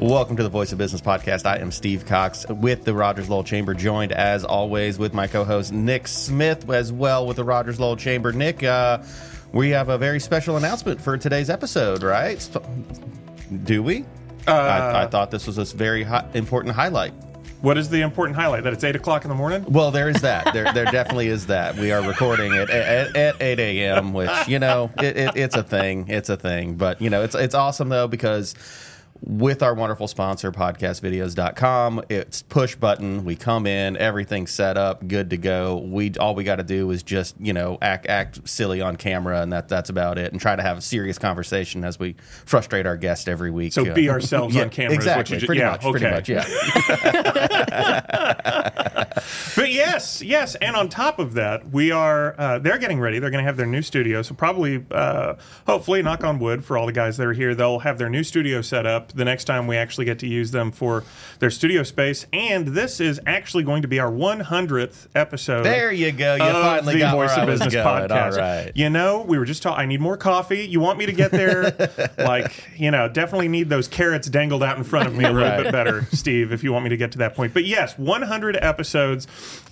Welcome to the Voice of Business podcast. I am Steve Cox with the Rogers Lowell Chamber, joined as always with my co host Nick Smith as well with the Rogers Lowell Chamber. Nick, uh, we have a very special announcement for today's episode, right? Do we? Uh, I, I thought this was a very hi- important highlight. What is the important highlight? That it's eight o'clock in the morning. Well, there is that. There, there definitely is that. We are recording it at, at, 8 a.m., which you know, it, it, it's a thing. It's a thing. But you know, it's it's awesome though because with our wonderful sponsor podcastvideos.com it's push button we come in everything's set up good to go we all we got to do is just you know act act silly on camera and that that's about it and try to have a serious conversation as we frustrate our guest every week So be ourselves on camera. exactly Is what you, pretty yeah, much okay. pretty much yeah But yes, yes, and on top of that, we are. Uh, they're getting ready. They're going to have their new studio. So probably, uh, hopefully, knock on wood for all the guys that are here, they'll have their new studio set up the next time we actually get to use them for their studio space. And this is actually going to be our 100th episode. there you go you of finally the got Voice of Business podcast. right You know, we were just talking. I need more coffee. You want me to get there? like, you know, definitely need those carrots dangled out in front of me a little Right. bit better, Steve, if you want me to get to that point. But yes, 100 episodes.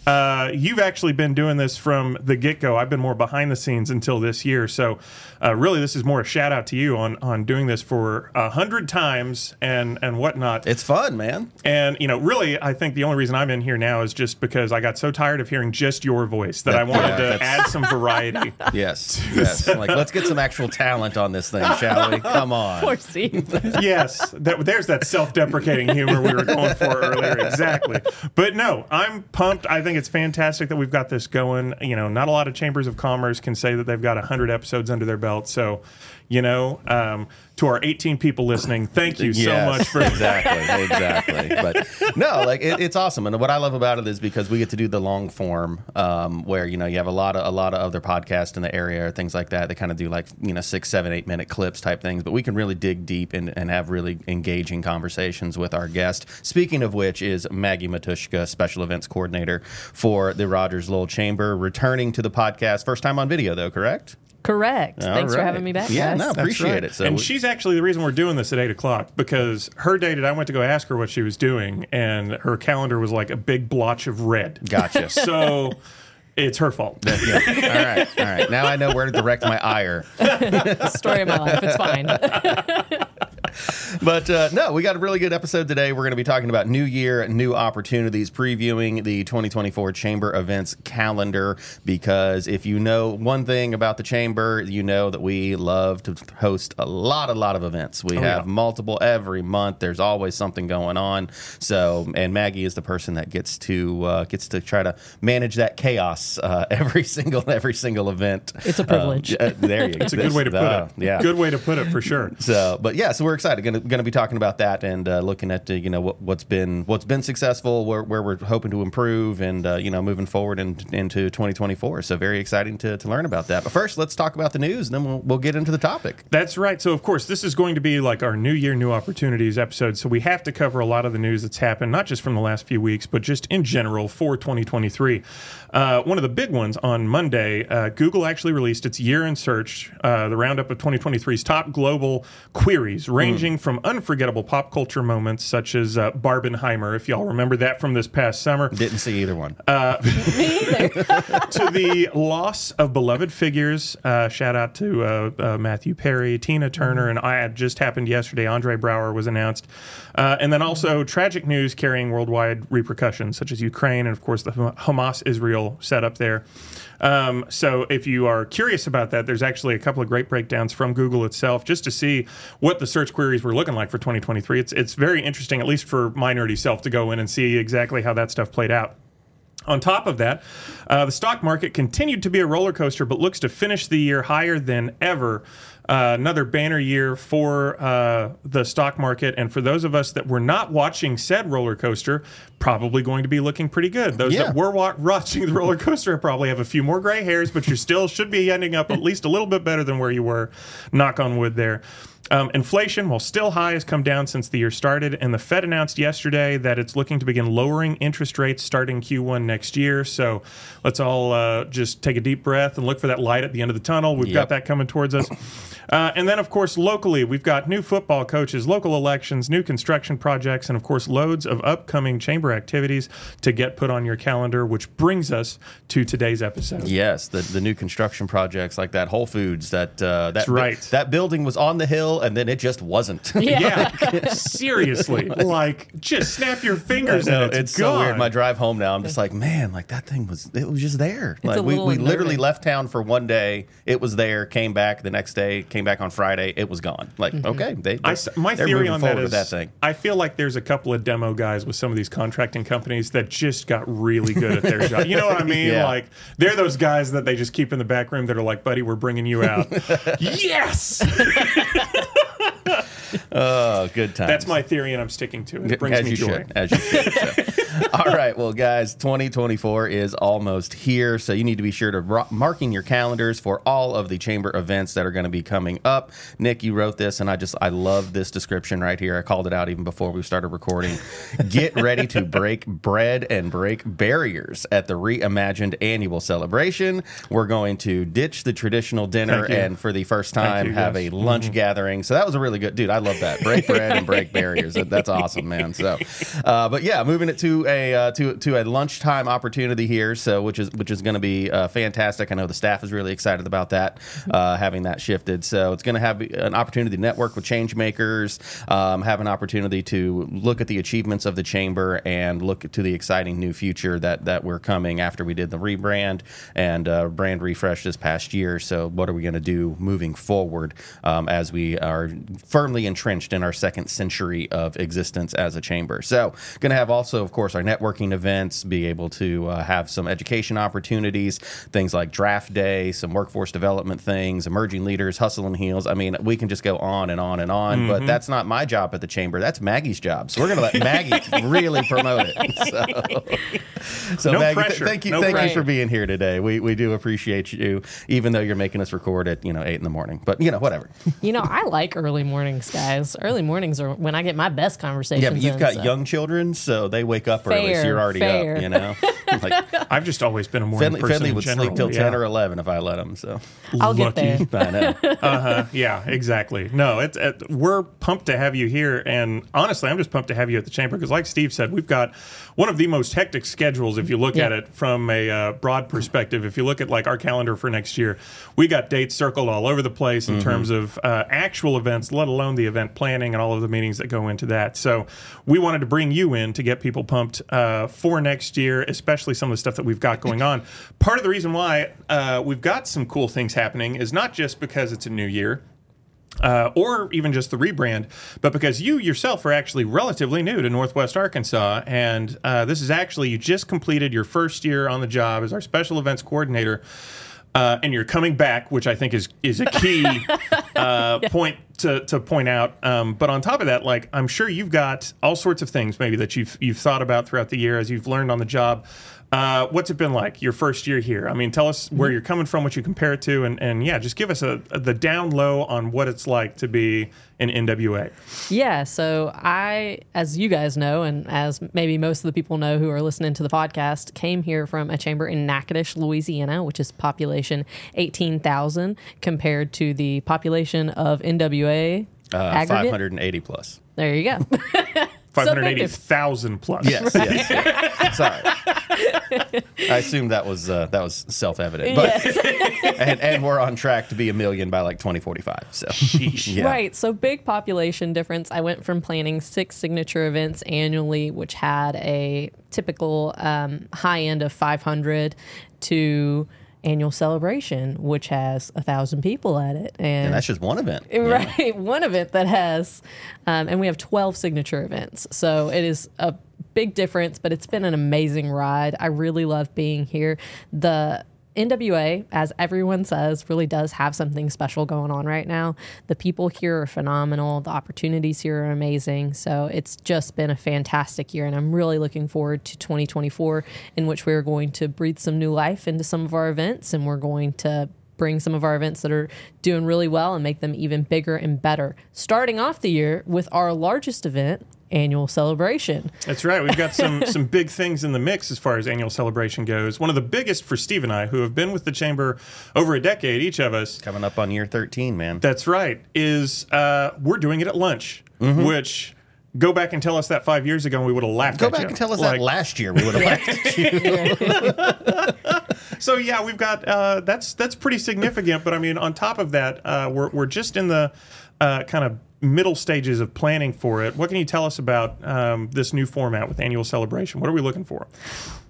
Uh, you've actually been doing this from the get go. I've been more behind the scenes until this year. So, uh, really, this is more a shout out to you on on doing this for a hundred times and and whatnot. it's fun man And you know, really, I think the only reason I'm in here now is just because I got so tired of hearing just your voice that I wanted yeah, to add some variety. Yes, yes. Like, let's get some actual talent on this thing, shall we? Come on. Poor Steve. yes, that, there's that self-deprecating humor we were going for earlier. Exactly. But no, I'm pumped. I think it's fantastic that we've got this going. You know, not a lot of chambers of commerce can say that they've got 100 episodes under their belt. So, you know, um, to our 18 people listening, thank you so much for exactly, exactly. But no, like it, it's awesome, and what I love about it is because we get to do the long form, um, where you know you have a lot of a lot of other podcasts in the area or things like that. They kind of do like you know six, seven, eight minute clips type things, but we can really dig deep and, and have really engaging conversations with our guest. Speaking of which, is Maggie Matuschka, special events coordinator for the Rogers Lowell Chamber, returning to the podcast. First time on video, though, correct? Correct. All Thanks for having me back. Yeah, guys. no, appreciate right. it. So and we- she's actually the reason we're doing this at eight o'clock because her date, I went to go ask her what she was doing, and her calendar was like a big blotch of red. Gotcha. So it's her fault. Yeah. All right, all right. Now I know where to direct my ire. Story of my life. It's fine. But uh, no, we got a really good episode today. We're going to be talking about New Year, new opportunities, previewing the 2024 Chamber events calendar. Because if you know one thing about the Chamber, you know that we love to host a lot, a lot of events. We have yeah. multiple every month. There's always something going on. So, and Maggie is the person that gets to uh, gets to try to manage that chaos uh, every single every single event. It's a privilege. Um, uh, there you go. It's a good way to put Uh, it. Yeah. Good way to put it for sure. So, but yeah, so we're excited. Going to going to be talking about that and uh, looking at uh, you know what, what's been what's been successful, where, where we're hoping to improve, and uh, you know moving forward in, into 2024. So very exciting to, to learn about that. But first, let's talk about the news, and then we'll we'll get into the topic. That's right. So, of course, this is going to be like our New Year, New Opportunities episode. So, we have to cover a lot of the news that's happened, not just from the last few weeks, but just in general for 2023. Uh, one of the big ones on Monday, uh, Google actually released its year in search, uh, the roundup of 2023's top global queries, ranging from unforgettable pop culture moments such as uh, Barbenheimer, if y'all remember that from this past summer, Didn't see either one. Me either. to the loss of beloved figures. Uh, shout out to uh, uh, Matthew Perry, Tina Turner, and I. It just happened yesterday. Andre Braugher was announced, uh, and then also tragic news carrying worldwide repercussions, such as Ukraine and of course the Hamas Israel setup there. Um, so if you are curious about that, there's actually a couple of great breakdowns from Google itself just to see what the search queries were looking like for 2023. It's it's very interesting, at least for my nerdy self, to go in and see exactly how that stuff played out. On top of that, uh, the stock market continued to be a roller coaster, but looks to finish the year higher than ever. Uh, another banner year for uh, the stock market. And for those of us that were not watching said roller coaster, probably going to be looking pretty good. Those Yeah. that were wa- watching the roller coaster probably have a few more gray hairs, but you still should be ending up at least a little bit better than where you were. Knock on wood there. Um, inflation, while still high, has come down since the year started, and the Fed announced yesterday that it's looking to begin lowering interest rates starting Q1 next year. So let's all uh, just take a deep breath and look for that light at the end of the tunnel. We've got that coming towards us. Uh, and then, of course, locally, we've got new football coaches, local elections, new construction projects, and of course, loads of upcoming chamber activities to get put on your calendar, which brings us to today's episode. Yes, the, the new construction projects like that Whole Foods that uh, that right. that building was on the hill and then it just wasn't. Yeah. Yeah, seriously. Like, just snap your fingers No, and it's it's, so weird. gone. My drive home now, I'm just like, man, like that thing was it was just there. like a we, little we literally left town for one day, it was there, came back the next day, came back on Friday, it was gone. Like, okay, they, I s my theory on that forward is with that thing. I feel like there's a couple of demo guys with some of these contracting companies that just got really good at their job. You know what I mean? Yeah. Like they're those guys that they just keep in the back room that are like, "Buddy, we're bringing you out." yes, Oh, good times. that's my theory, and I'm sticking to it. It brings as me you joy. should, as you should. So. All right, well, guys, 2024 is almost here, so you need to be sure to ro- mark in your calendars for all of the chamber events that are going to be coming up. Nick, you wrote this, and I just I love this description right here. I called it out even before we started recording. Get ready to break bread and break barriers at the reimagined annual celebration. We're going to ditch the traditional dinner and for the first time you, have yes. a lunch gathering. So that was a really good dude. I love that. Break bread and break barriers. That, that's awesome, man. So, uh, but yeah, moving it to a uh, to to a lunchtime opportunity here. So which is which is going to be uh, fantastic. I know the staff is really excited about that, uh, having that shifted. So it's going to have an opportunity to network with change makers, um, have an opportunity to look at the achievements of the chamber and look to the exciting new future that that we're coming after we did the rebrand and uh, brand refresh this past year. So what are we going to do moving forward um, as we are firmly entrenched in our second century of existence as a chamber? So going to have also, of course, our networking events, be able to uh, have some education opportunities, things like draft day, some workforce development things, emerging leaders, hustle and heels. I mean, we can just go on and on and on, Mm-hmm. but that's not my job at the chamber. That's Maggie's job. So we're going to let Maggie really promote it. So, so No Maggie, th- thank you, No thank you for being here today. We we do appreciate you, even though you're making us record at you know eight in the morning. But you know whatever. You know, I like early mornings, guys. Early mornings are when I get my best conversations. Yeah, but you've in, got so. young children, so they wake up early, so Fair, you're already fair. up. You know, like I've just always been a morning Finley, person Finley in would general. sleep till yeah. ten or eleven if I let him. So I'll get there. I know. Uh-huh. Yeah, exactly. No, it's it, we're pumped to have you here, and honestly, I'm just pumped to have you at the chamber because, like Steve said, we've got one of the most hectic schedules if you look Yeah. at it from a uh, broad perspective. If you look at like our calendar for next year, we got dates circled all over the place in terms of uh, actual events, let alone the event planning and all of the meetings that go into that. So, we wanted to bring you in to get people pumped uh, for next year, especially some of the stuff that we've got going on. Part of the reason why uh, we've got some cool things happening is not just because it's a new year uh, or even just the rebrand, but because you yourself are actually relatively new to Northwest Arkansas. And uh, this is actually, you just completed your first year on the job as our special events coordinator. Uh, and you're coming back, which I think is is a key uh, point to, to point out. Um, but on top of that, like I'm sure you've got all sorts of things maybe that you've you've thought about throughout the year as you've learned on the job. Uh, what's it been like your first year here? I mean, tell us where you're coming from, what you compare it to, and, and yeah, just give us a, a the down low on what it's like to be in NWA. Yeah, so I, as you guys know, and as maybe most of the people know who are listening to the podcast, came here from a chamber in Natchitoches, Louisiana, which is population 18,000 compared to the population of NWA. Uh. Five hundred and eighty plus. There you go. Five hundred eighty thousand plus. Yes, yes. yeah. Sorry. I assumed that was uh, that was self evident, but and, and we're on track to be a million by like twenty forty five. So yeah. Right. So big population difference. I went from planning six signature events annually, which had a typical um, high end of 500, to annual celebration, which has a thousand people at it, and, and that's just one event. Yeah. right one event that has, um, and we have 12 signature events. So it is a big difference, but it's been an amazing ride. I really love being here. The NWA, as everyone says, really does have something special going on right now. The people here are phenomenal. The opportunities here are amazing. So it's just been a fantastic year, and I'm really looking forward to 2024, in which we're going to breathe some new life into some of our events, and we're going to bring some of our events that are doing really well and make them even bigger and better. Starting off the year with our largest event, annual celebration. That's right. We've got some some big things in the mix as far as annual celebration goes. One of the biggest for Steve and I, who have been with the chamber over a decade, each of us. Coming up on year 13, man. That's right. Is uh, we're doing it at lunch, Mm-hmm. which go back and tell us that five years ago, and we would have laughed. Go at back you. and tell us Like, that last year we would have laughed. So yeah, we've got uh, that's that's pretty significant. But I mean, on top of that, uh, we're we're just in the uh, kind of middle stages of planning for it. What can you tell us about um, this new format with annual celebration? What are we looking for?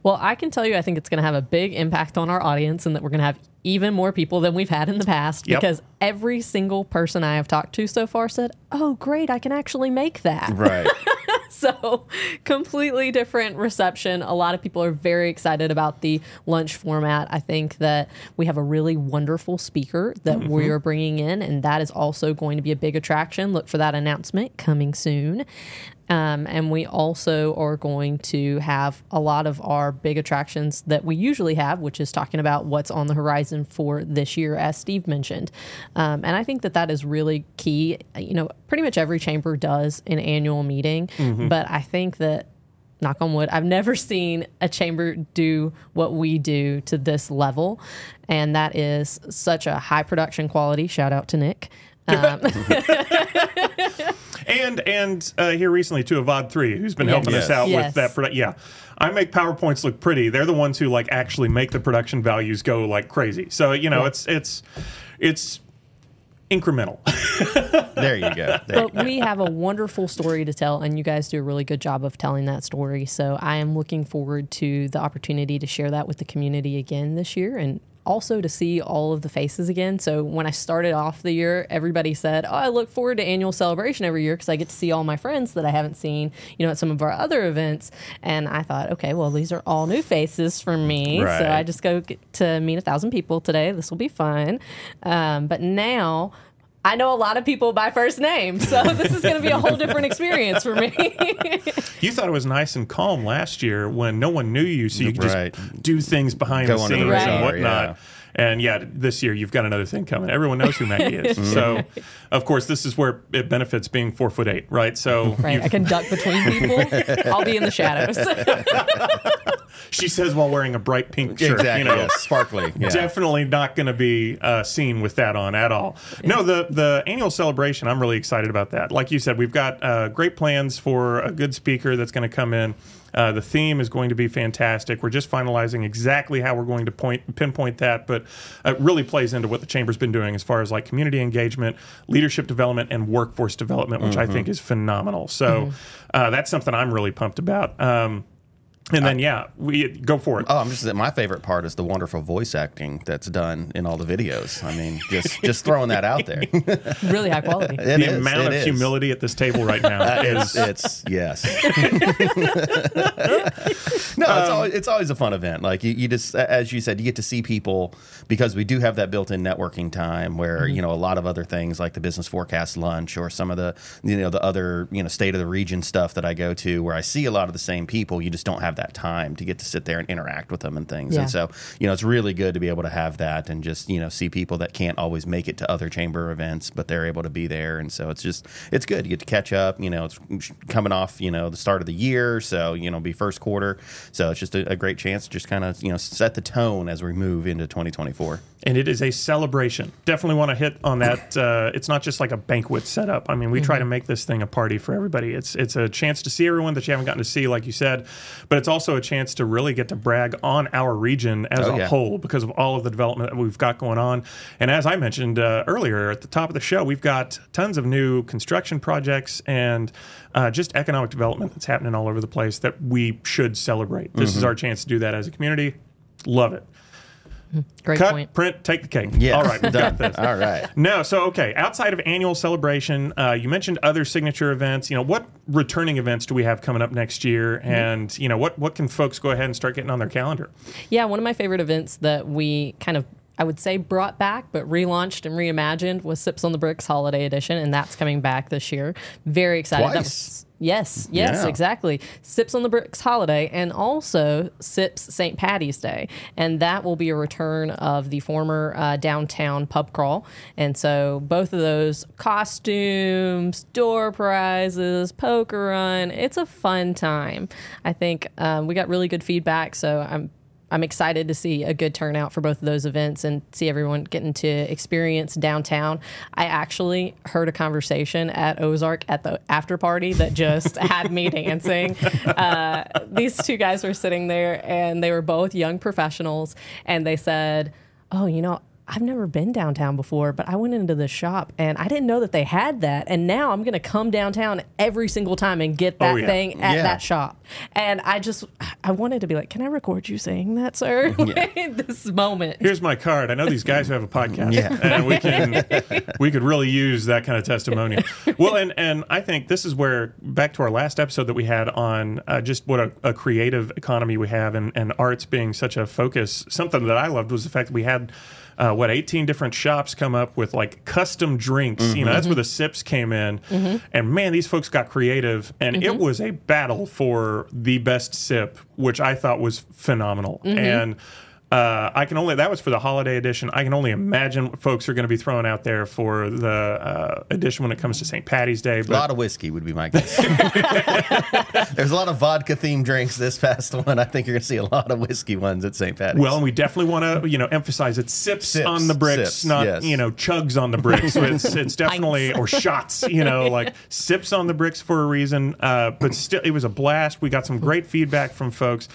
Well, I can tell you, I think it's going to have a big impact on our audience and that we're going to have even more people than we've had in the past Yep. because every single person I have talked to so far said, Oh, great, I can actually make that. right. So, completely different reception. A lot of people are very excited about the lunch format. I think that we have a really wonderful speaker that mm-hmm. we are bringing in, and that is also going to be a big attraction. Look for that announcement coming soon. Um, and we also are going to have a lot of our big attractions that we usually have, which is talking about what's on the horizon for this year, as Steve mentioned. Um, and I think that that is really key. You know, pretty much every chamber does an annual meeting, but I think that knock on wood, I've never seen a chamber do what we do to this level. And that is such a high production quality. Shout out to Nick. Um, And and uh, here recently to Avad three, who's been Yes. helping us out Yes. with that. Produ- yeah, I make powerpoints look pretty. They're the ones who like actually make the production values go like crazy. So you know, Yeah. it's it's it's incremental. There you go. There you but we have a wonderful story to tell, and you guys do a really good job of telling that story. So I am looking forward to the opportunity to share that with the community again this year and also to see all of the faces again. So when I started off the year, everybody said, Oh, I look forward to annual celebration every year because I get to see all my friends that I haven't seen, you know, at some of our other events. And I thought, okay, well, these are all new faces for me. Right. So I just go get to meet a thousand people today. This will be fun. Um, but now I know a lot of people by first name, so this is going to be a whole different experience for me. you thought it was nice and calm last year when no one knew you, so you could Right. just do things behind Go the under the scenes radar, and whatnot. yeah. And yeah, this year you've got another thing coming. Everyone knows who Maggie is. so, of course, this is where it benefits being four foot eight, right? So, right, I can duck between people. I'll be in the shadows. she says while wearing a bright pink shirt. Exactly. You know, yes. Sparkly. Yeah. definitely not going to be uh, seen with that on at all. No, the the annual celebration. I'm really excited about that. Like you said, we've got uh, great plans for a good speaker that's going to come in. Uh, the theme is going to be fantastic. We're just finalizing exactly how we're going to point pinpoint that, but it really plays into what the chamber's been doing as far as like community engagement, leadership development, and workforce development, which I think is phenomenal. So uh, that's something I'm really pumped about. Um, and then yeah, we go for it. Oh, I'm just my favorite part is the wonderful voice acting that's done in all the videos. I mean, just just throwing that out there. Really high quality. the is, amount it of is. humility at this table right now It's, is it's yes. no, it's always it's always a fun event. Like you, you just as you said, you get to see people because we do have that built-in networking time where mm-hmm. you know a lot of other things like the business forecast lunch or some of the you know the other you know state of the region stuff that I go to where I see a lot of the same people. You just don't have that time to get to sit there and interact with them and things. Yeah. And so you know it's really good to be able to have that and just you know see people that can't always make it to other chamber events, but they're able to be there. And so it's just it's good. You get to catch up. You know, it's coming off you know the start of the year, so you know be first quarter. So it's just a, a great chance to just kind of you know set the tone as we move into 2024. and it is a celebration. Definitely want to hit on that. Uh, it's not just like a banquet setup. I mean, we try to make this thing a party for everybody. It's it's a chance to see everyone that you haven't gotten to see, like you said, but it's also a chance to really get to brag on our region as Oh, a yeah. whole because of all of the development that we've got going on. And as I mentioned uh, earlier at the top of the show, we've got tons of new construction projects and uh, just economic development that's happening all over the place that we should celebrate. This is our chance to do that as a community. Love it. Great Cut, point. print, take the cake. Yeah, All right, we got done. this. All right. No, so okay. Outside of annual celebration, uh, you mentioned other signature events. You know, what returning events do we have coming up next year? And you know, what what can folks go ahead and start getting on their calendar? Yeah, one of my favorite events that we kind of I would say brought back but relaunched and reimagined was Sips on the Bricks Holiday Edition, and that's coming back this year. Very excited. That Twice. Yes, yes, Yeah. exactly. Sips on the Bricks holiday and also Sips St. Patty's Day. And that will be a return of the former uh, downtown pub crawl. And so both of those costumes, door prizes, poker run, it's a fun time. I think um, we got really good feedback. So I'm I'm excited to see a good turnout for both of those events and see everyone getting to experience downtown. I actually heard a conversation at Ozark at the after party that just had me dancing. Uh, these two guys were sitting there and they were both young professionals and they said, Oh, you know, I've never been downtown before, but I went into the shop and I didn't know that they had that. And now I'm going to come downtown every single time and get that Oh, yeah. thing at Yeah. that shop. And I just, I wanted to be like, can I record you saying that, sir? Okay this moment. Here's my card. I know these guys who have a podcast, Yeah. and we can we could really use that kind of testimonial. Well, and and I think this is where back to our last episode that we had on uh, just what a, a creative economy we have, and and arts being such a focus. Something that I loved was the fact that we had. Uh, what 18 different shops come up with like custom drinks. You know mm-hmm. that's where the sips came in. Mm-hmm. And man these folks got creative and it mm-hmm. was a battle for the best sip which i thought was phenomenal. And uh, I can only that was for the holiday edition. I can only imagine what folks are going to be throwing out there for the uh, edition when it comes to St. Patty's Day. A lot of whiskey would be my guess. There's a lot of vodka themed drinks this past one. I think you're going to see a lot of whiskey ones at St. Patty's. well, and we definitely want to you know emphasize it sips, Sips, on the bricks, sips, not yes. you know chugs on the bricks. it's it's definitely or shots, you know, like sips on the bricks for a reason. Uh, but still, it was a blast. We got some great feedback from folks.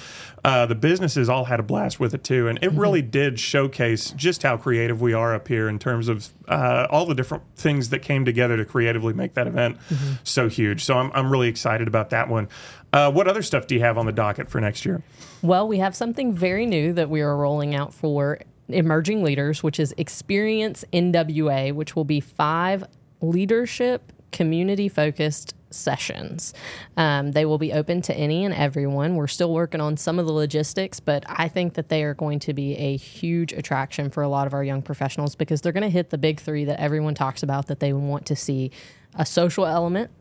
Uh, the businesses all had a blast with it too, and it really did showcase just how creative we are up here in terms of uh, all the different things that came together to creatively make that event so huge. So I'm I'm really excited about that one. Uh, what other stuff do you have on the docket for next year? Well, we have something very new that we are rolling out for emerging leaders, which is Experience NWA, which will be five leadership community focused sessions. Um, they will be open to any and everyone. We're still working on some of the logistics, but I think that they are going to be a huge attraction for a lot of our young professionals because they're going to hit the big three that everyone talks about that they want to see a social element,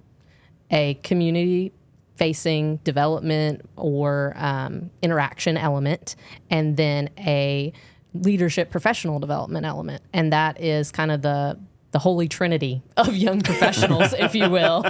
a community facing development or um, interaction element, and then a leadership professional development element. And that is kind of the the holy trinity of young professionals, if you will.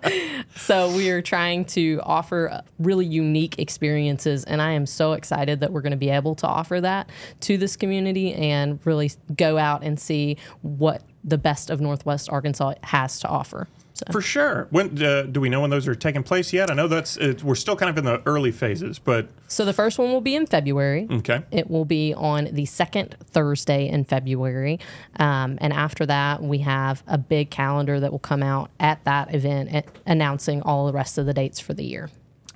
so we are trying to offer really unique experiences, and I am so excited that we're going to be able to offer that to this community and really go out and see what the best of Northwest Arkansas has to offer. So. For sure. When uh, do we know when those are taking place yet? I know that's it, we're still kind of in the early phases, but So the first one will be in February. okay. It will be on the second Thursday in February. Um, and after that, we have a big calendar that will come out at that event a- announcing all the rest of the dates for the year.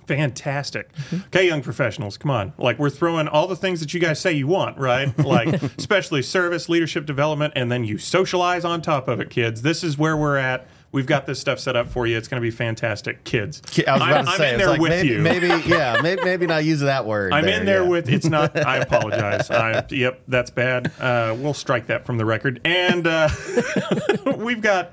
Fantastic. Okay, young professionals, come on. Like we're throwing all the things that you guys say you want, right? Like especially service, leadership development, and then you socialize on top of it, kids. This is where we're at. We've got this stuff set up for you. It's going to be fantastic, kids. I was about I'm, to I'm in there like with maybe, you. maybe, yeah, maybe, maybe not use that word. I'm in there yeah. with. It's not. I apologize. I, yep, that's bad. Uh, we'll strike that from the record. And uh, we've got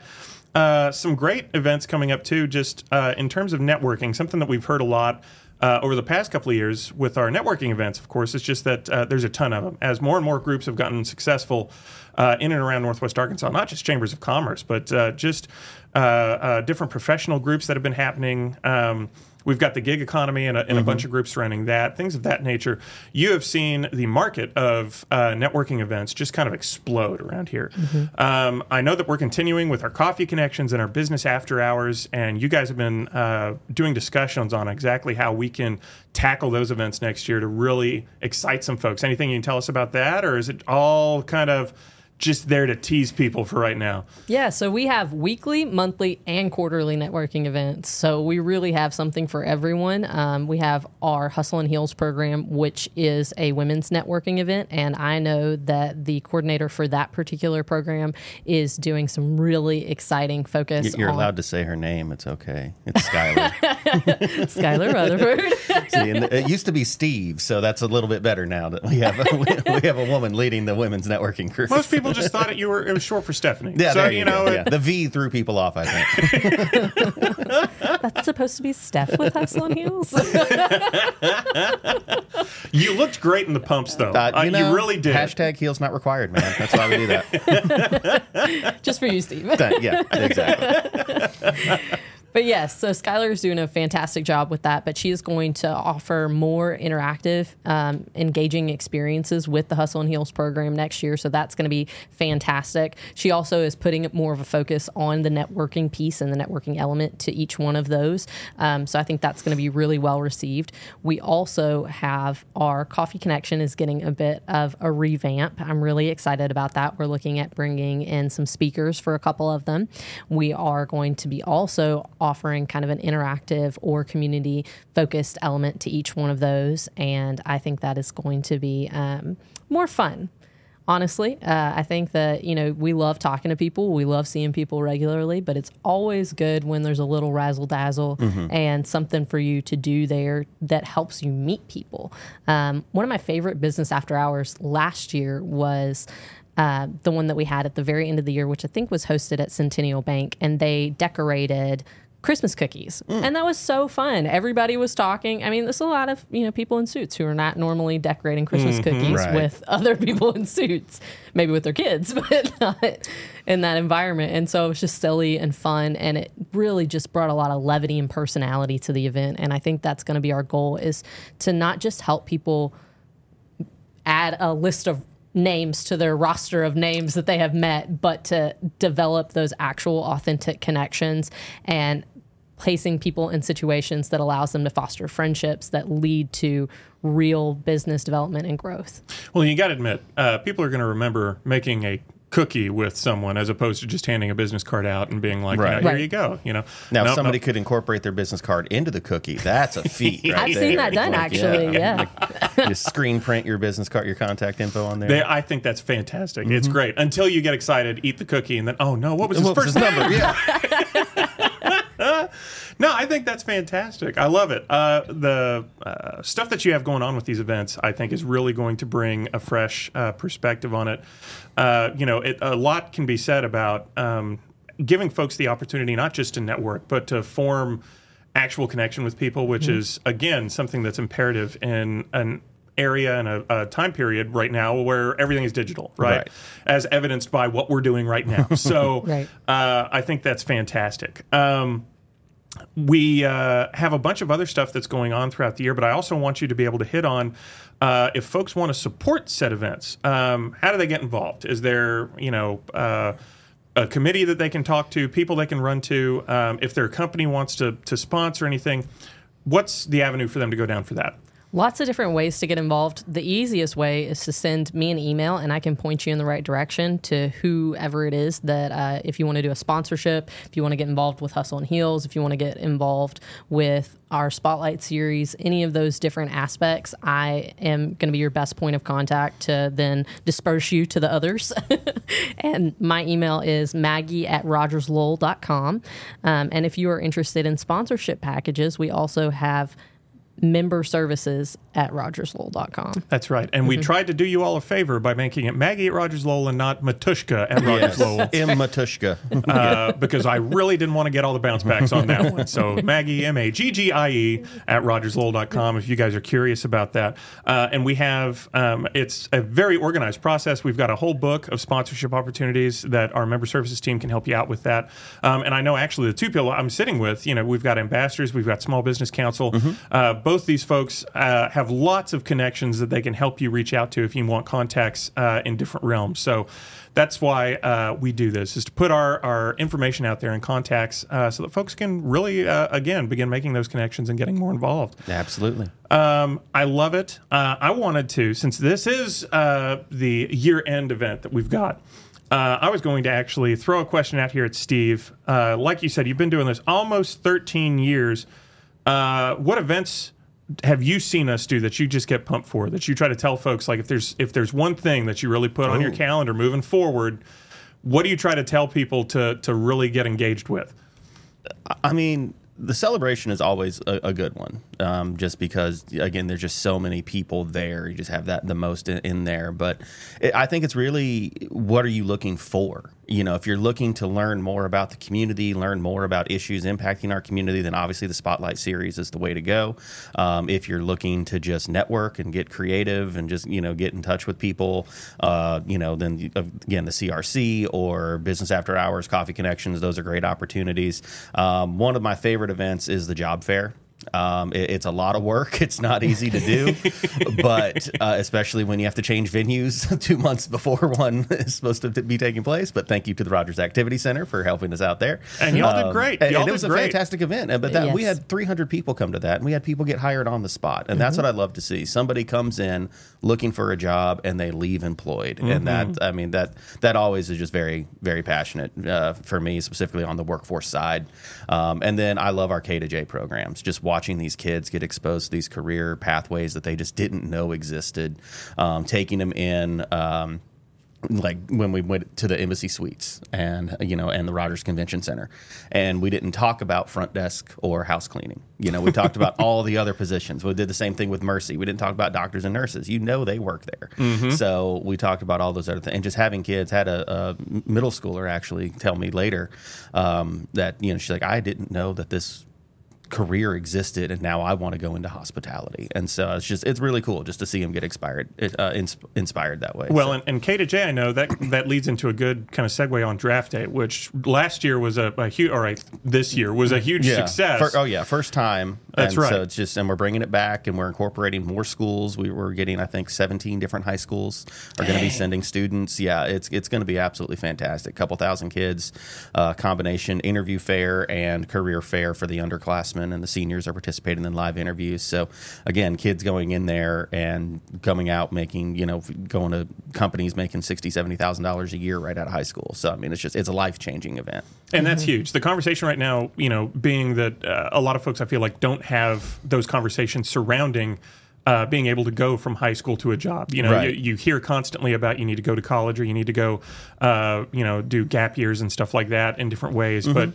uh, some great events coming up too. Just uh, in terms of networking, something that we've heard a lot. Uh, over the past couple of years, with our networking events, of course, it's just that uh, there's a ton of them. As more and more groups have gotten successful uh, in and around Northwest Arkansas, not just chambers of commerce, but uh, just different professional groups that have been happening. Um, We've got the gig economy and a, and a bunch of groups surrounding that, things of that nature. You have seen the market of uh, networking events just kind of explode around here. Um, I know that we're continuing with our coffee connections and our business after hours, and you guys have been uh, doing discussions on exactly how we can tackle those events next year to really excite some folks. Anything you can tell us about that, or is it all kind of just there to tease people for right now? Yeah, so we have weekly, monthly, and quarterly networking events. So we really have something for everyone. Um, we have our Hustle and Heels program, which is a women's networking event. And I know that the coordinator for that particular program is doing some really exciting focus You're on allowed to say her name. It's okay. It's Skylar. Skylar Rutherford. See, and it used to be Steve, so that's a little bit better now that we have we, we have a woman leading the women's networking group. Most people just thought it, you were it was short for Stephanie. yeah, so there you, you know go. it- Yeah. The V threw people off. I think. that's supposed to be Steph with Hustle and Heels? You looked great in the pumps, though. Uh, Uh, you, you, really did. Hashtag heels not required, man. That's why we do that. Just for you, Steve. Yeah, exactly. But yes, so Skylar is doing a fantastic job with that. But she is going to offer more interactive, um, engaging experiences with the Hustle and Heels program next year. So that's going to be fantastic. She also is putting more of a focus on the networking piece and the networking element to each one of those. Um, so I think that's going to be really well received. We also have our Coffee Connection is getting a bit of a revamp. I'm really excited about that. We're looking at bringing in some speakers for a couple of them. We are going to be also offering kind of an interactive or community focused element to each one of those. And I think that is going to be um, more fun. Honestly, uh, I think that, you know, we love talking to people. We love seeing people regularly, but it's always good when there's a little razzle dazzle and something for you to do there that helps you meet people. Um, one of my favorite business after hours last year was uh, the one that we had at the very end of the year, which I think was hosted at Centennial Bank, and they decorated Christmas cookies, and that was so fun. Everybody was talking. I mean, there's a lot of you know people in suits who are not normally decorating Christmas mm-hmm. cookies Right. with other people in suits, maybe with their kids, but not in that environment. And so it was just silly and fun, and it really just brought a lot of levity and personality to the event. And I think that's going to be our goal is to not just help people add a list of names to their roster of names that they have met, but to develop those actual authentic connections and placing people in situations that allows them to foster friendships that lead to real business development and growth. Well, you got to admit, uh, people are going to remember making a cookie with someone as opposed to just handing a business card out and being like, you know, Right. here Right. you go. You know, Now, No, if somebody no. could incorporate their business card into the cookie, that's a feat. right I've there. seen that done Like, actually, yeah. you screen print your business card, your contact info on there. They, I think that's fantastic. It's great until you get excited, eat the cookie, and then oh no, what was his What was first his number? Yeah. No, I think that's fantastic. I love it. Uh, the uh, stuff that you have going on with these events, I think, is really going to bring a fresh uh, perspective on it. Uh, you know, it, a lot can be said about um, giving folks the opportunity not just to network, but to form actual connection with people, which is again something that's imperative in an area and a, a time period right now where everything is digital, right? Right. As evidenced by what we're doing right now. So Right. uh, I think that's fantastic. Um, we uh, have a bunch of other stuff that's going on throughout the year, but I also want you to be able to hit on uh, if folks want to support said events. Um, how do they get involved? Is there, you know, uh, a committee that they can talk to, people they can run to? Um, if their company wants to to sponsor anything, what's the avenue for them to go down for that? Lots of different ways to get involved. The easiest way is to send me an email, and I can point you in the right direction to whoever it is that, uh, if you want to do a sponsorship, if you want to get involved with Hustle and Heels, if you want to get involved with our Spotlight series, any of those different aspects, I am going to be your best point of contact to then disperse you to the others. and my email is maggie at rogerslowell.com. Um, and if you are interested in sponsorship packages, we also have member services at rogerslowell.com. That's right. And we tried to do you all a favor by making it Maggie at Rogers Lowell and not Matuschka at Rogers Yes. Lowell. M. Matuschka. uh, because I really didn't want to get all the bounce backs on that one. So Maggie, M A G G I E, at rogerslowell.com if you guys are curious about that. Uh, and we have, um, it's a very organized process. We've got a whole book of sponsorship opportunities that our member services team can help you out with that. Um, and I know actually the two people I'm sitting with, you know, we've got ambassadors, we've got Small Business Council. Uh, both these folks uh, have lots of connections that they can help you reach out to if you want contacts uh, in different realms. So that's why uh, we do this is to put our, our information out there in contacts uh, so that folks can really uh, again begin making those connections and getting more involved Absolutely. um, i love it uh, i wanted to since this is uh, the year end event that we've got uh, I was going to actually throw a question out here at Steve. Uh, like you said, you've been doing this almost 13 years. Uh, what events have you seen us do that you just get pumped for? That you try to tell folks like if there's if there's one thing that you really put on your Oh. calendar moving forward, what do you try to tell people to to really get engaged with? I mean, the celebration is always a, a good one, um, just because again, there's just so many people there. You just have that the most in, in there. But it, I think it's really what are you looking for? you know, if you're looking to learn more about the community, learn more about issues impacting our community, then obviously the Spotlight series is the way to go. Um, if you're looking to just network and get creative and just, you know, get in touch with people, uh, you know, then again, the CRC or Business After Hours, Coffee Connections, those are great opportunities. Um, one of my favorite events is the job fair. Um, it, it's a lot of work. It's not easy to do, but uh, especially when you have to change venues two months before one is supposed to be taking place. But thank you to the Rogers Activity Center for helping us out there. And y'all did great. Y'all and did it was a fantastic event. But that, we had 300 people come to that, and we had people get hired on the spot. And that's what I love to see. Somebody comes in looking for a job, and they leave employed. And that, I mean, that that always is just very, very passionate uh, for me, specifically on the workforce side. Um, and then I love our K to J programs. Just watching these kids get exposed to these career pathways that they just didn't know existed, um, taking them in. Um, like when we went to the embassy suites and you know and the Rogers Convention Center. And we didn't talk about front desk or house cleaning. You know we talked about all the other positions. We did the same thing with Mercy. We didn't talk about doctors and nurses. You know they work there. So we talked about all those other things and just having kids had a, a middle schooler actually tell me later um, that you know she's like I didn't know that this career existed and now I want to go into hospitality and so it's just it's really cool just to see him get inspired uh, ins- inspired that way Well, So- and, and K to J, I know that that leads into a good kind of segue on draft day, which last year was a, a huge, or right, this year was a huge success. Fir- oh yeah, first time. That's and right. So it's just, and we're bringing it back, and we're incorporating more schools. We were getting, I think, 17 different high schools are going to be sending students. Yeah, it's it's going to be absolutely fantastic. Couple thousand kids, uh, combination interview fair and career fair for the underclassmen, and the seniors are participating in live interviews. So again, kids going in there and coming out making, you know, going to companies making sixty, seventy thousand dollars a year right out of high school. So I mean, it's just it's a life changing event. And that's huge. The conversation right now, you know, being that uh, a lot of folks I feel like don't have those conversations surrounding uh, being able to go from high school to a job. You know, Right. you, you hear constantly about you need to go to college or you need to go, uh, you know, do gap years and stuff like that in different ways. Mm-hmm. But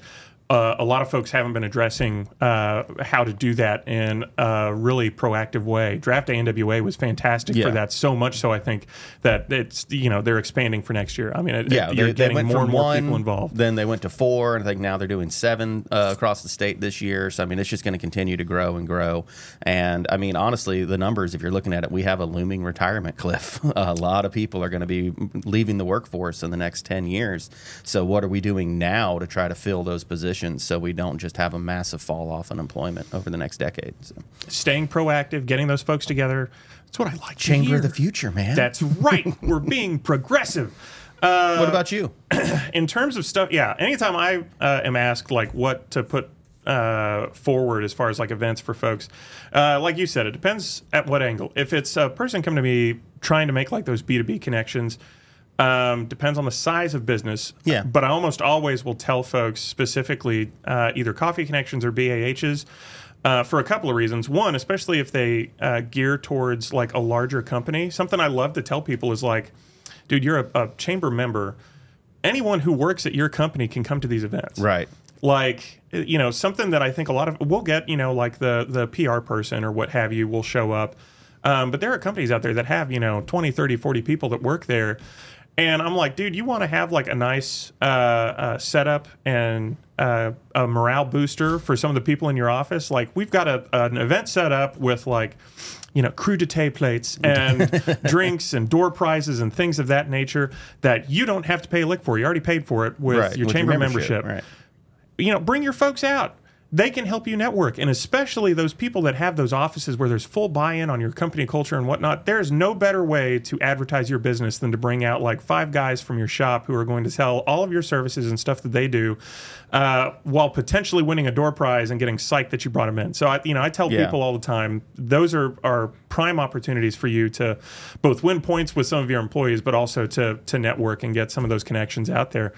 uh, a lot of folks haven't been addressing uh, how to do that in a really proactive way. Draft Day NWA was fantastic Yeah. for that. So much so, I think that it's you know they're expanding for next year. I mean, it, Yeah, it- you're they, they getting went more and more one, people involved. Then they went to four, and I think now they're doing seven uh, across the state this year. So I mean, it's just going to continue to grow and grow. And I mean, honestly, the numbers, if you're looking at it, we have a looming retirement cliff. a lot of people are going to be leaving the workforce in the next ten years. So what are we doing now to try to fill those positions so we don't just have a massive fall off in employment over the next decade? So, staying proactive, getting those folks together. That's what I like. to chamber of the future, man. That's right. We're being progressive. what about you? In terms of stuff, yeah. Anytime I uh, am asked like what to put uh, forward as far as like events for folks, uh, like you said, it depends at what angle. If it's a person coming to me trying to make like those B two B connections. Um, depends on the size of business. Yeah. But I almost always will tell folks specifically uh, either coffee connections or BAHs uh, for a couple of reasons. One, especially if they uh, gear towards like a larger company, something I love to tell people is like, dude, you're a, a chamber member. Anyone who works at your company can come to these events Right. like you know something that i think a lot of we'll get you know like the the pr person or what have you will show up um, but there are companies out there that have you know 20 30 40 people that work there and i'm like dude you want to have like a nice uh, uh, setup and uh, a morale booster for some of the people in your office like we've got a, an event set up with like you know, crudité plates and drinks and door prizes and things of that nature that you don't have to pay a lick for. You already paid for it with Right. your with chamber membership Right. you know, bring your folks out. They can help you network. And especially those people that have those offices where there's full buy in on your company culture and whatnot, there's no better way to advertise your business than to bring out like five guys from your shop who are going to sell all of your services and stuff that they do uh, while potentially winning a door prize and getting psyched that you brought them in. So, I, you know, I tell Yeah. people all the time those are, are prime opportunities for you to both win points with some of your employees, but also to, to network and get some of those connections out there.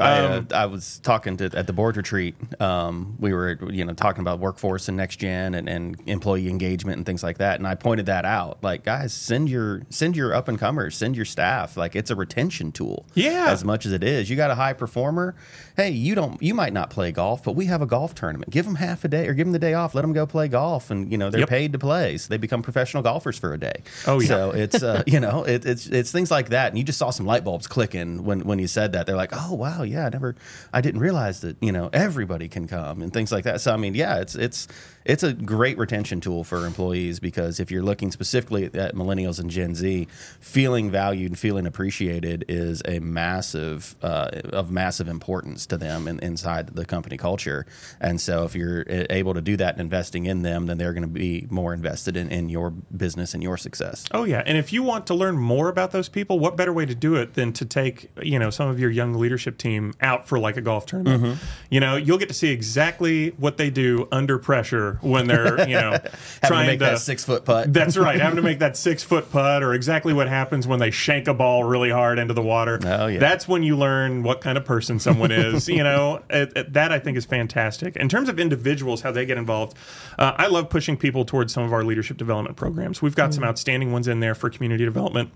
I, Um, uh, I was talking to at the board retreat. Um, we were were you know talking about workforce and next gen and, and employee engagement and things like that. And I pointed that out. Like, guys, send your send your up and comers, send your staff. Like, it's a retention tool. Yeah. As much as it is, you got a high performer. Hey, you don't you might not play golf, but we have a golf tournament. Give them half a day or give them the day off. Let them go play golf, and you know they're Yep. paid to play, so they become professional golfers for a day. Oh, yeah. So it's uh, you know it, it's it's things like that, and you just saw some light bulbs clicking when when you said that. They're like, oh wow, yeah, I never, I didn't realize that you know everybody can come and things like that. So I mean, yeah, it's it's it's a great retention tool for employees because if you're looking specifically at millennials and Gen Z, feeling valued and feeling appreciated is a massive uh, of massive importance to them in, inside the company culture. And so if you're uh, able to do that and investing in them, then they're going to be more invested in, in your business and your success. Oh yeah, and if you want to learn more about those people, what better way to do it than to take you know some of your young leadership team out for like a golf tournament? Mm-hmm. You know, you'll get to see exactly what they do under pressure when they're you know trying to make that six foot putt. That's right, having to make that six foot putt, or exactly what happens when they shank a ball really hard into the water. Oh, yeah. That's when you learn what kind of person someone is. you know, it, it- that I think is fantastic. In terms of individuals, how they get involved, uh, I love pushing people towards some of our leadership development programs. We've got some outstanding ones in there for community development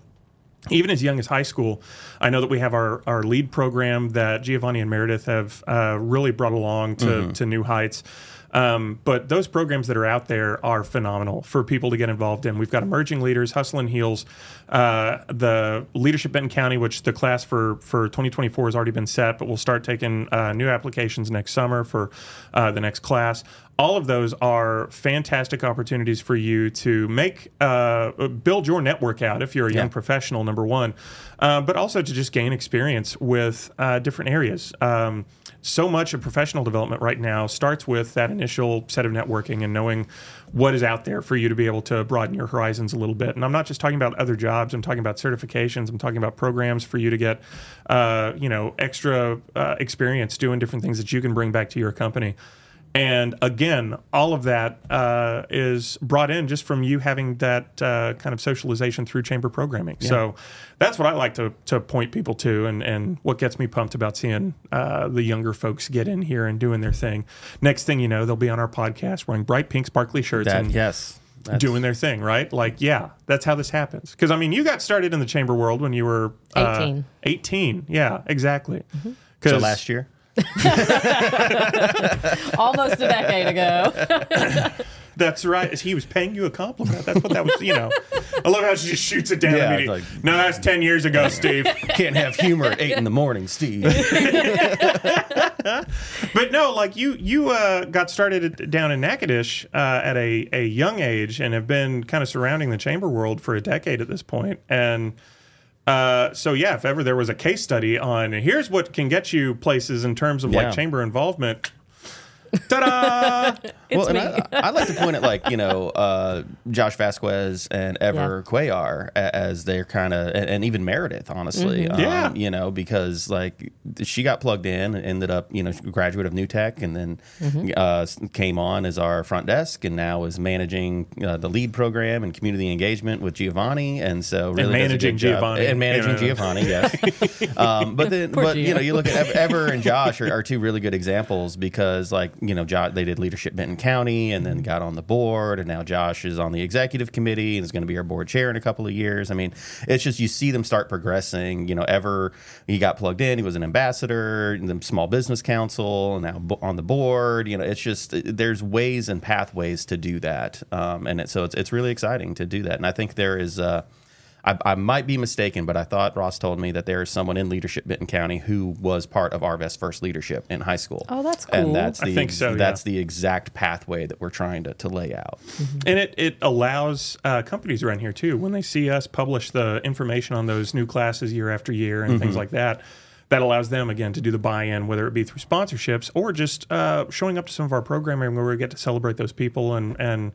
even as young as high school, I know that we have our, our lead program that Giovanni and Meredith have uh, really brought along to, to new heights. Um, but those programs that are out there are phenomenal for people to get involved in. We've got emerging leaders, Hustle and Heels, uh, the Leadership Benton County, which the class for, for 2024 has already been set, but we'll start taking uh, new applications next summer for uh, the next class all of those are fantastic opportunities for you to make uh, build your network out if you're a young Yeah. professional number one uh, but also to just gain experience with uh, different areas. Um, so much of professional development right now starts with that initial set of networking and knowing what is out there for you to be able to broaden your horizons a little bit. And i'm not just talking about other jobs. I'm talking about certifications. I'm talking about programs for you to get uh, you know extra uh, experience doing different things that you can bring back to your company and again, all of that uh, is brought in just from you having that uh, kind of socialization through chamber programming. So that's what I like to, to point people to, and, and what gets me pumped about seeing uh, the younger folks get in here and doing their thing. Next thing you know, they'll be on our podcast wearing bright pink, sparkly shirts That, and yes. That's- doing their thing, right? Like, yeah, that's how this happens. Because I mean, you got started in the chamber world when you were uh, 18. 18, yeah, exactly. So 'Cause- last year. Almost a decade ago. That's right. He was paying you a compliment. That's what that was. You know, I love how she just shoots it down Yeah, immediately. like- no, that's ten years ago, Steve. Can't have humor at eight in the morning, Steve. but no, like you, you uh, got started at- down in Natchitoches uh, at a, a young age and have been kind of surrounding the chamber world for a decade at this point. And uh, so, yeah, if ever there was a case study on here's what can get you places in terms of Yeah. like chamber involvement. Ta-da! It's well, and me. I, I'd like to point at like you know uh, Josh Vasquez and Ever Cuellar as they're kind of and, and even Meredith, honestly, Mm-hmm. um, Yeah. you know because like she got plugged in and ended up you know graduate of New Tech and then Mm-hmm. uh, came on as our front desk and now is managing uh, the lead program and community engagement with Giovanni and so really does a managing Giovanni, and managing you know. Giovanni, yes. um, but then, Poor but you know, you look at Ever and Josh are, are two really good examples because, like, you know, Josh, they did leadership Benton County and then got on the board, and now Josh is on the executive committee and is going to be our board chair in a couple of years. I mean, it's just you see them start progressing. You know, Ever he got plugged in, he was an ambassador in the Small Business Council, and now on the board. You know, it's just there's ways and pathways to do that, um, and it, so it's it's really exciting to do that, and I think there is. Uh, I, I might be mistaken, but I thought Ross told me that there is someone in leadership Benton County who was part of Arvest First Leadership in high school. Oh, that's cool. And that's I the think so, yeah. that's the exact pathway that we're trying to, to lay out. And it, it allows uh, companies around here too, when they see us publish the information on those new classes year after year and things like that, that allows them again to do the buy-in, whether it be through sponsorships or just uh, showing up to some of our programming where we get to celebrate those people and and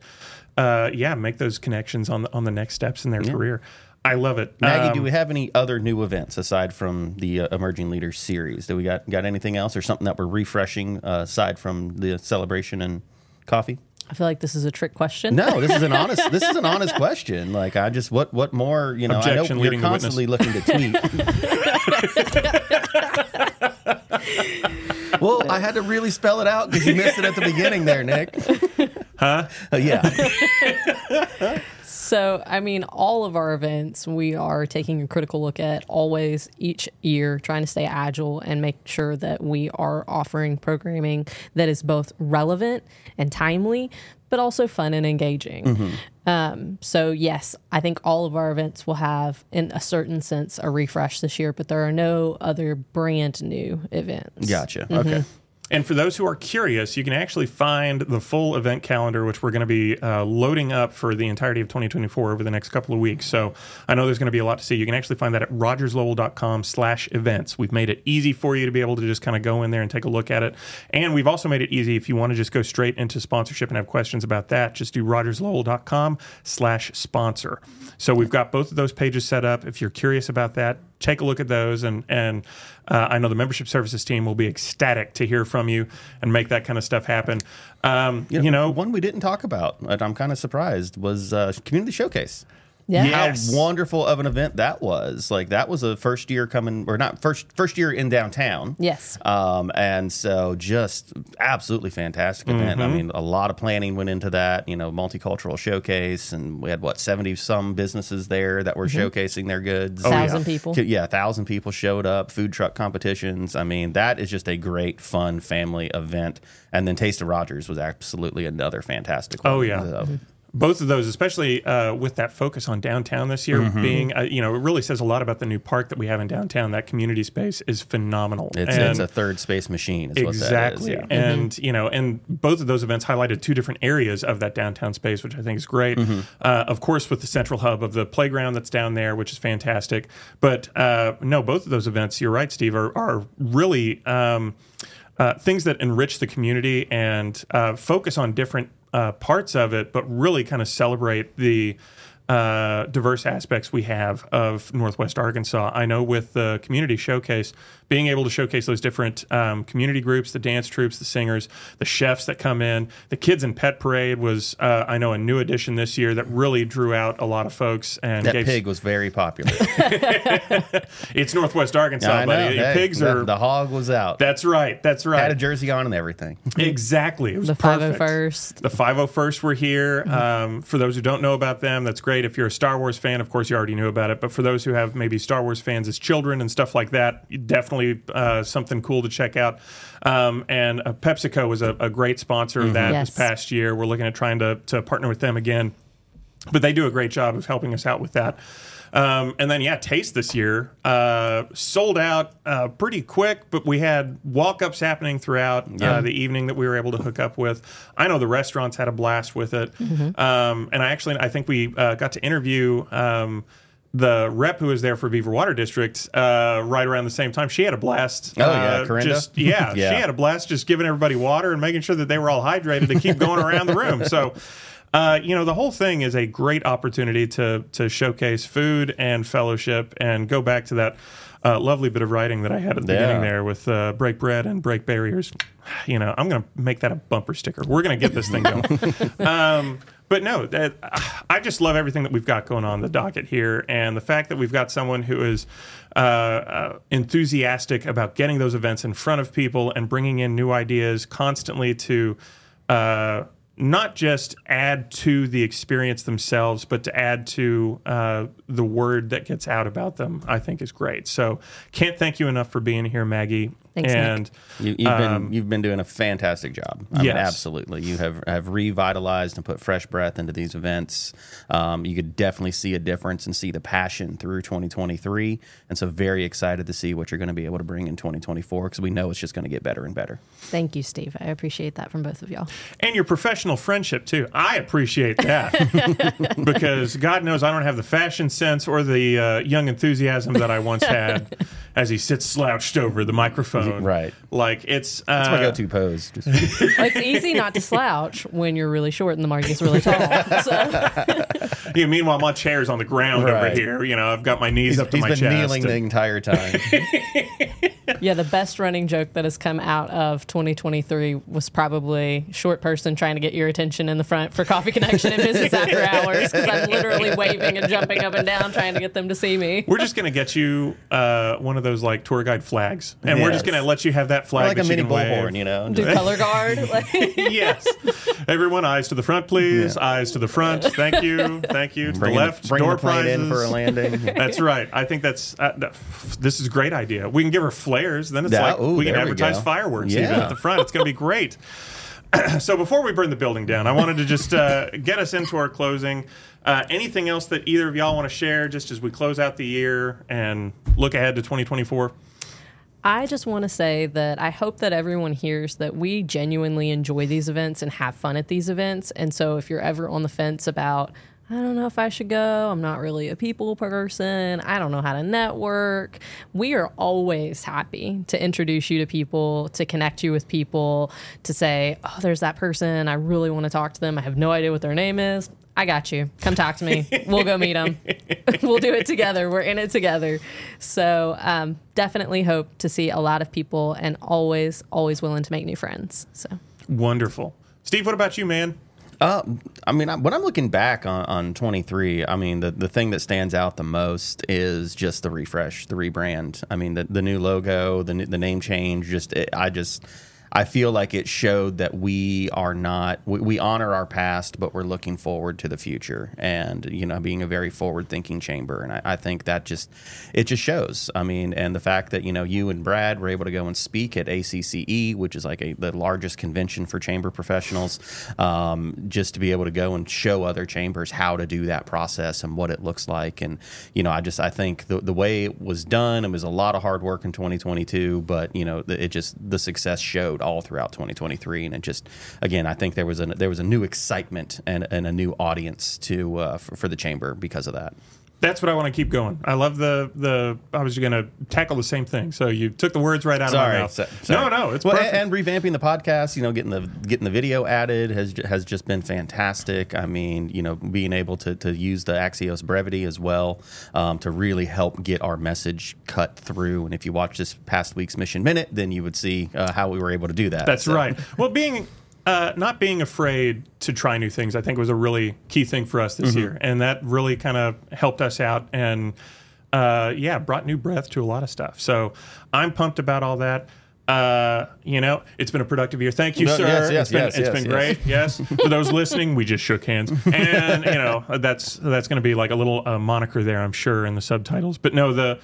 uh, yeah, make those connections on the, on the next steps in their career. I love it. Maggie, Um, do we have any other new events aside from the uh, Emerging Leaders series? Do we got got anything else or something that we're refreshing uh, aside from the celebration and coffee? I feel like this is a trick question. No, this is an honest. This is an honest question. Like I just what what more you know? Objection, I know you're constantly looking to tweet. Well, I had to really spell it out because you missed it at the beginning there, Nick. Huh? yeah. So, I mean, all of our events we are taking a critical look at always each year, trying to stay agile and make sure that we are offering programming that is both relevant and timely, but also fun and engaging. Um, so, yes, I think all of our events will have, in a certain sense, a refresh this year, but there are no other brand new events. Gotcha. Okay. And for those who are curious, you can actually find the full event calendar, which we're going to be uh, loading up for the entirety of 2024 over the next couple of weeks. So I know there's going to be a lot to see. You can actually find that at rogerslowell.com slash events. We've made it easy for you to be able to just kind of go in there and take a look at it. And we've also made it easy if you want to just go straight into sponsorship and have questions about that, just do rogerslowell.com slash sponsor. So we've got both of those pages set up. If you're curious about that, take a look at those and and uh, I know the membership services team will be ecstatic to hear from you and make that kind of stuff happen. Um, you, know, one we didn't talk about, and I'm kind of surprised, was uh, Community Showcase. Yeah. Yeah. How wonderful of an event that was! Like that was a first year coming, or not first first year in downtown. Yes. Um, and so just absolutely fantastic event. I mm-hmm. mean, a lot of planning went into that. You know, multicultural showcase, and we had what seventy some businesses there that were mm-hmm. showcasing their goods. Oh, thousand people. Yeah, a thousand people showed up. Food truck competitions. I mean, that is just a great, fun family event. And then Taste of Rogers was absolutely another fantastic. Oh, one. Oh, yeah. So, mm-hmm. Both of those, especially uh, with that focus on downtown this year, Mm-hmm. being uh, you know, it really says a lot about the new park that we have in downtown. That community space is phenomenal. It's, And- it's a third space machine. Is exactly What that is, yeah. and you know and both of those events highlighted two different areas of that downtown space which i think is great Mm-hmm. uh, of course with the central hub of the playground that's down there which is fantastic but uh, no both of those events you're right steve are, are really um, uh, things that enrich the community and uh, focus on different uh, parts of it but really kind of celebrate the uh, diverse aspects we have of Northwest Arkansas. I know with the community showcase, being able to showcase those different um, community groups, the dance troops, the singers, the chefs that come in, the kids in pet parade was, uh, I know, a new addition this year that really drew out a lot of folks and That gave. pig was very popular. It's Northwest Arkansas, I buddy. Hey, Pigs the, are. the hog was out. that's right. That's right. Had a jersey on and everything. Exactly. It was The perfect. 501st. The 501st were here. Um, for those who don't know about them, that's great. If you're a Star Wars fan, of course, you already knew about it. But for those who have maybe Star Wars fans as children and stuff like that, you definitely uh, something cool to check out. Um, and uh, PepsiCo was a, a great sponsor of that Yes. this past year. We're looking at trying to, to partner with them again. But they do a great job of helping us out with that. Um, and then, yeah, Taste this year uh, sold out uh, pretty quick, but we had walk ups happening throughout uh, the evening that we were able to hook up with. I know the restaurants had a blast with it. Um, and I actually, I think we uh, got to interview. Um, the rep who was there for Beaver Water District, uh, right around the same time, she had a blast. Oh, yeah, uh, Corinda? just yeah, Yeah. she had a blast just giving everybody water and making sure that they were all hydrated to keep going around the room. So, uh, you know, the whole thing is a great opportunity to to showcase food and fellowship and go back to that uh, lovely bit of writing that I had at the Yeah. beginning there with uh, break bread and break barriers. You know, I'm going to make that a bumper sticker. We're going to get this thing going. um, but no, that, I just love everything that we've got going on the docket here, and the fact that we've got someone who is uh, uh, enthusiastic about getting those events in front of people and bringing in new ideas constantly to. Uh, not just add to the experience themselves, but to add to uh, the word that gets out about them, I think is great. So, can't thank you enough for being here, Maggie. Thanks, and You, you've Um, been you've been doing a fantastic job. I mean, absolutely. You have have revitalized and put fresh breath into these events. Um, you could definitely see a difference and see the passion through 2023. And so, very excited to see what you're going to be able to bring in 2024 because we know it's just going to get better and better. Thank you, Steve. I appreciate that from both of y'all. and your professional friendship too. I appreciate that because God knows I don't have the fashion sense or the uh, young enthusiasm that I once had as he sits slouched over the microphone. Right. Like it's uh, That's my go-to pose. Just, It's easy not to slouch when you're really short and the mic gets really tall. So, Yeah, meanwhile, my chair's on the ground over here. You know, I've got my knees up to he's my been chest. kneeling the entire time. Yeah, the best running joke that has come out of 2023 was probably short person trying to get your attention in the front for Coffee Connection and business after hours because I'm literally waving and jumping up and down trying to get them to see me. We're just gonna get you uh, one of those like tour guide flags, and we're just gonna let you have that flag, like a that you mini can wave. bullhorn, you know. Do color guard. Like, yes. Everyone, eyes to the front, please. Eyes to the front. Thank you. Thank you. To Bring the left. bring door the plane in for a landing. That's right. I think that's uh, this is a great idea. We can give her flares. Then it's Yeah, like ooh, we can there we advertise go. fireworks even Yeah. at the front. It's going to be great. so before we burn the building down, I wanted to just uh, get us into our closing. Uh, anything else that either of y'all want to share, just as we close out the year and look ahead to 2024? I just want to say that I hope that everyone hears that we genuinely enjoy these events and have fun at these events. And so if you're ever on the fence about, I don't know if I should go, I'm not really a people person, I don't know how to network, we are always happy to introduce you to people, to connect you with people, to say, oh, there's that person, I really want to talk to them, I have no idea what their name is. I got you. Come talk to me. We'll go meet them. we'll do it together. We're in it together. So um, definitely hope to see a lot of people and always, always willing to make new friends. So Wonderful. Steve, what about you, man? Uh, I mean, I- when I'm looking back on, on 23, I mean, the, the thing that stands out the most is just the refresh, the rebrand. I mean, the, the new logo, the, the name change, just, it, I just, I feel like it showed that we are not, we, we honor our past, but we're looking forward to the future and, you know, being a very forward thinking chamber. And I, I think that just, it just shows. I mean, and the fact that, you know, you and Brad were able to go and speak at ACCE, which is like a, the largest convention for chamber professionals, um, just to be able to go and show other chambers how to do that process and what it looks like. And, you know, I just, I think the, the way it was done, it was a lot of hard work in 2022, but, you know, it just, the success showed all throughout 2023. And it just, again, I think there was a, there was a new excitement and, and a new audience to, uh, for, for the chamber because of that. That's what I want to keep going. I love the the. I was going to tackle the same thing. So you took the words right out of my mouth. so- No, sorry. no, it's well, perfect. and revamping the podcast. You know, getting the getting the video added has has just been fantastic. I mean, you know, being able to to use the Axios brevity as well um, to really help get our message cut through. And if you watch this past week's Mission Minute, then you would see uh, how we were able to do that. That's So- right. Well, being uh, not being afraid to try new things, I think, was a really key thing for us this Mm-hmm. year, and that really kind of helped us out and uh, yeah, brought new breath to a lot of stuff. So I'm pumped about all that. Uh, you know, it's been a productive year. Thank you, No, sir. yes, yes, it's been, yes, it's yes, been yes. great. Yes. For those listening, we just shook hands, and you know that's that's going to be like a little uh, moniker there, I'm sure, in the subtitles. But no, the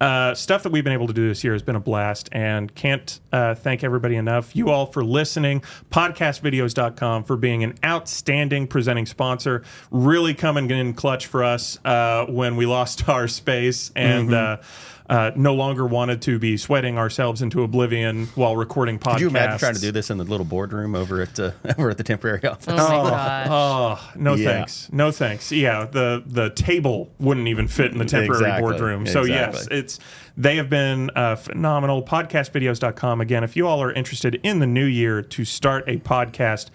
uh, stuff that we've been able to do this year has been a blast, and can't uh, thank everybody enough. You all for listening. Podcastvideos.com for being an outstanding presenting sponsor. Really coming in clutch for us uh, when we lost our space and. Mm-hmm. Uh, no longer wanted to be sweating ourselves into oblivion while recording podcasts. Could you imagine trying to do this in the little boardroom over at uh, over at the temporary office? Oh my gosh. Oh no, Yeah. thanks. No thanks. Yeah, the the table wouldn't even fit in the temporary Exactly. boardroom. So yes, it's they have been uh, phenomenal. Podcastvideos.com. Again, if you all are interested in the new year to start a podcast,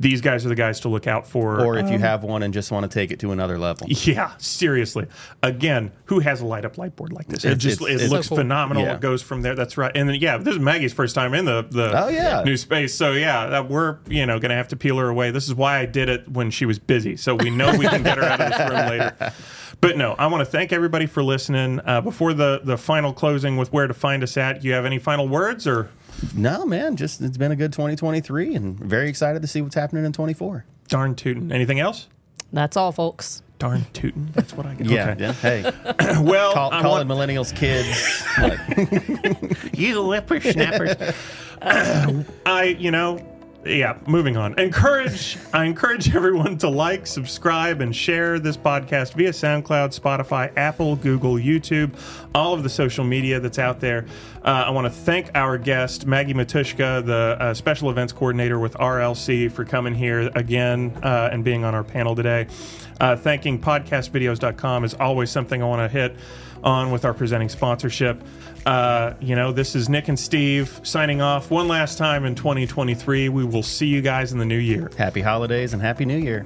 these guys are the guys to look out for. Or if you um, have one and just want to take it to another level. yeah, seriously. Again, who has a light up light board like this? It It's- just it's- it it's- looks So cool. phenomenal. Yeah. It goes from there. That's right. And then yeah, this is Maggie's first time in the the Oh, yeah. new space. So yeah, that we're you know gonna have to peel her away. This is why I did it when she was busy. So we know we can get her out of this room later. But no, I want to thank everybody for listening. Uh, before the the final closing with where to find us at, you have any final words or? No, man, just it's been a good 2023 and very excited to see what's happening in 24. Darn tootin'. Anything else? That's all, folks. Darn tootin'. That's what I get. Yeah, Okay. yeah. Hey, Well, call, I calling want- millennials kids. Like, you whippersnappers. I, you know, yeah, moving on. Encourage, I encourage everyone to like, subscribe, and share this podcast via SoundCloud, Spotify, Apple, Google, YouTube, all of the social media that's out there. Uh, I want to thank our guest, Maggie Matuschka, the uh, special events coordinator with RLC, for coming here again uh, and being on our panel today. Uh, thanking podcastvideos.com is always something I want to hit on with our presenting sponsorship. Uh, you know, this is Nick and Steve signing off one last time in 2023. We will see you guys in the new year. happy holidays and happy new year.